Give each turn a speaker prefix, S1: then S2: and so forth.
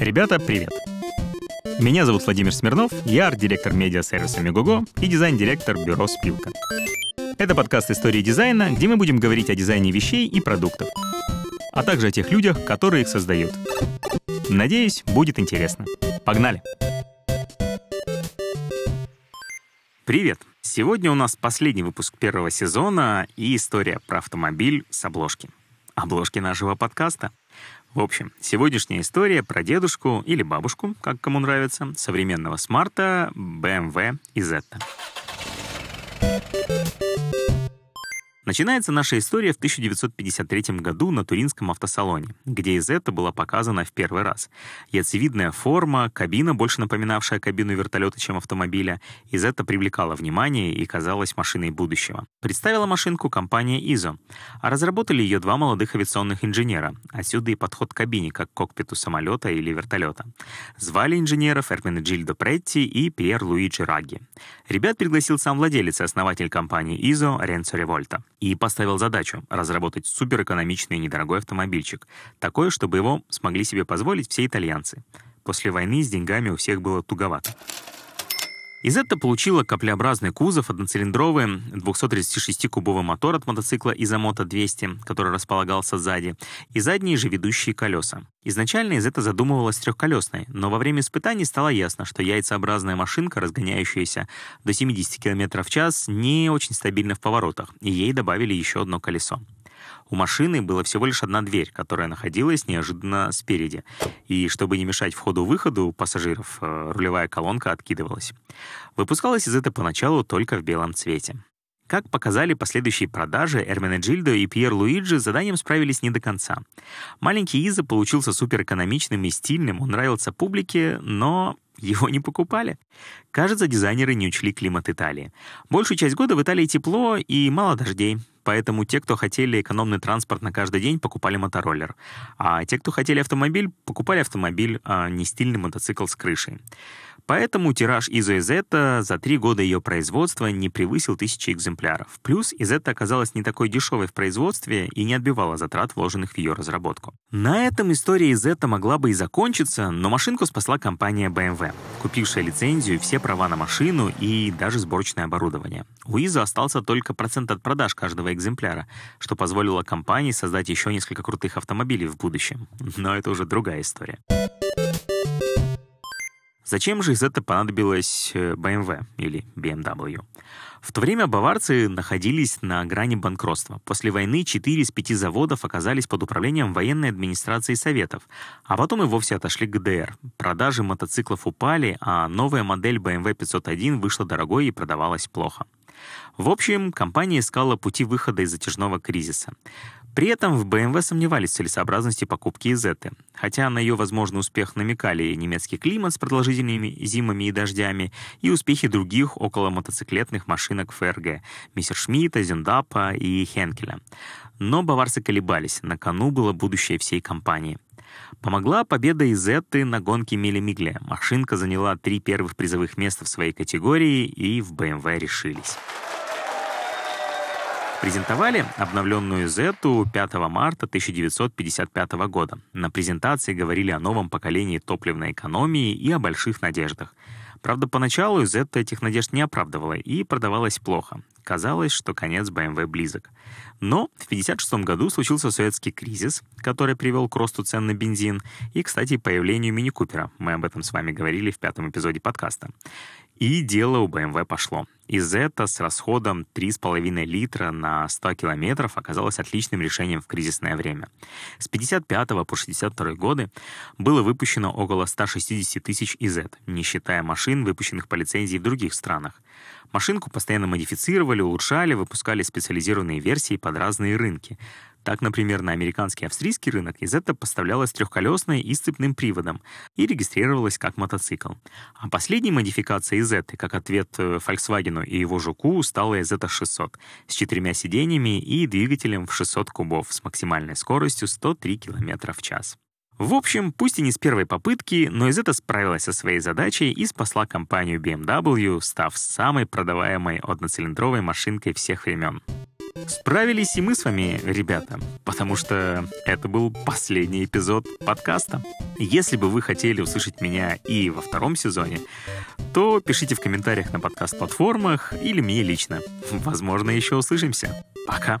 S1: Ребята, привет! Меня зовут Владимир Смирнов, я арт-директор медиа-сервиса Мегого и дизайн-директор бюро «Спилка». Это подкаст «Истории дизайна», где мы будем говорить о дизайне вещей и продуктов, а также о тех людях, которые их создают. Надеюсь, будет интересно. Погнали! Привет! Сегодня у нас последний выпуск первого сезона и история про автомобиль с обложки. Обложки нашего подкаста. В общем, сегодняшняя история про дедушку или бабушку, как кому нравится, современного смарта BMW и Zeta. Начинается наша история в 1953 году на Туринском автосалоне, где Изетта была показана в первый раз. Яйцевидная форма, кабина, больше напоминавшая кабину вертолета, чем автомобиля, Изетта привлекала внимание и казалась машиной будущего. Представила машинку компания ISO, а разработали ее два молодых авиационных инженера. Отсюда и подход к кабине, как к кокпиту самолета или вертолета. Звали инженеров Эрминеджильдо Претти и Пьер Луиджи Раги. Ребят пригласил сам владелец и основатель компании ISO Ренцо Револьта и поставил задачу разработать суперэкономичный и недорогой автомобильчик, такой, чтобы его смогли себе позволить все итальянцы. После войны с деньгами у всех было туговато. Изетта получила каплеобразный кузов, одноцилиндровый 236-кубовый мотор от мотоцикла Изомото 200, который располагался сзади, и задние же ведущие колеса. Изначально Изетта задумывалась трехколесной, но во время испытаний стало ясно, что яйцеобразная машинка, разгоняющаяся до 70 км в час, не очень стабильна в поворотах, и ей добавили еще одно колесо. У машины была всего лишь одна дверь, которая находилась неожиданно спереди. И чтобы не мешать входу-выходу пассажиров, э, рулевая колонка откидывалась. Выпускалась из этого поначалу только в белом цвете. Как показали последующие продажи, Эрменеджильдо и Пьер Луиджи с заданием справились не до конца. Маленький Иза получился суперэкономичным и стильным, он нравился публике, но его не покупали. Кажется, дизайнеры не учли климат Италии. Большую часть года в Италии тепло и мало дождей, поэтому те, кто хотели экономный транспорт на каждый день, покупали мотороллер. А те, кто хотели автомобиль, покупали автомобиль, а не стильный мотоцикл с крышей. Поэтому тираж Изо Изетта за три года ее производства не превысил тысячи экземпляров. Плюс Изетта оказалась не такой дешевой в производстве и не отбивала затрат, вложенных в ее разработку. На этом история Изетта могла бы и закончиться, но машинку спасла компания BMW, купившая лицензию, все права на машину и даже сборочное оборудование. У Изо остался только процент от продаж каждого экземпляра, что позволило компании создать еще несколько крутых автомобилей в будущем. Но это уже другая история. Зачем же из этого понадобилось BMW э, или BMW? В то время баварцы находились на грани банкротства. После войны 4 из 5 заводов оказались под управлением военной администрации Советов, а потом и вовсе отошли к ГДР. Продажи мотоциклов упали, а новая модель BMW 501 вышла дорогой и продавалась плохо. В общем, компания искала пути выхода из затяжного кризиса. При этом в BMW сомневались в целесообразности покупки Изеты. Хотя на ее возможный успех намекали и немецкий климат с продолжительными зимами и дождями, и успехи других около мотоциклетных машинок ФРГ — Мессершмитта, Зюндапа и Хенкеля. Но баварцы колебались, на кону было будущее всей компании. Помогла победа Изетты на гонке Мили Мигле. Машинка заняла три первых призовых места в своей категории, и в BMW решились. Презентовали обновленную Z 5 марта 1955 года. На презентации говорили о новом поколении топливной экономии и о больших надеждах. Правда, поначалу Z этих надежд не оправдывала и продавалась плохо. Казалось, что конец BMW близок. Но в 1956 году случился советский кризис, который привел к росту цен на бензин и, кстати, появлению мини-купера. Мы об этом с вами говорили в пятом эпизоде подкаста. И дело у BMW пошло. Из это с расходом 3,5 литра на 100 километров оказалось отличным решением в кризисное время. С 55 по 62 годы было выпущено около 160 тысяч ИЗ, не считая машин, выпущенных по лицензии в других странах. Машинку постоянно модифицировали, улучшали, выпускали специализированные версии под разные рынки. Так, например, на американский и австрийский рынок Изетта поставлялась трехколесной и с цепным приводом и регистрировалась как мотоцикл. А последней модификацией Изетты, как ответ э, Volkswagen и его жуку, стала Изетта 600 с четырьмя сиденьями и двигателем в 600 кубов с максимальной скоростью 103 км в час. В общем, пусть и не с первой попытки, но Изетта справилась со своей задачей и спасла компанию BMW, став самой продаваемой одноцилиндровой машинкой всех времен. Справились и мы с вами, ребята, потому что это был последний эпизод подкаста. Если бы вы хотели услышать меня и во втором сезоне, то пишите в комментариях на подкаст-платформах или мне лично. Возможно, еще услышимся. Пока.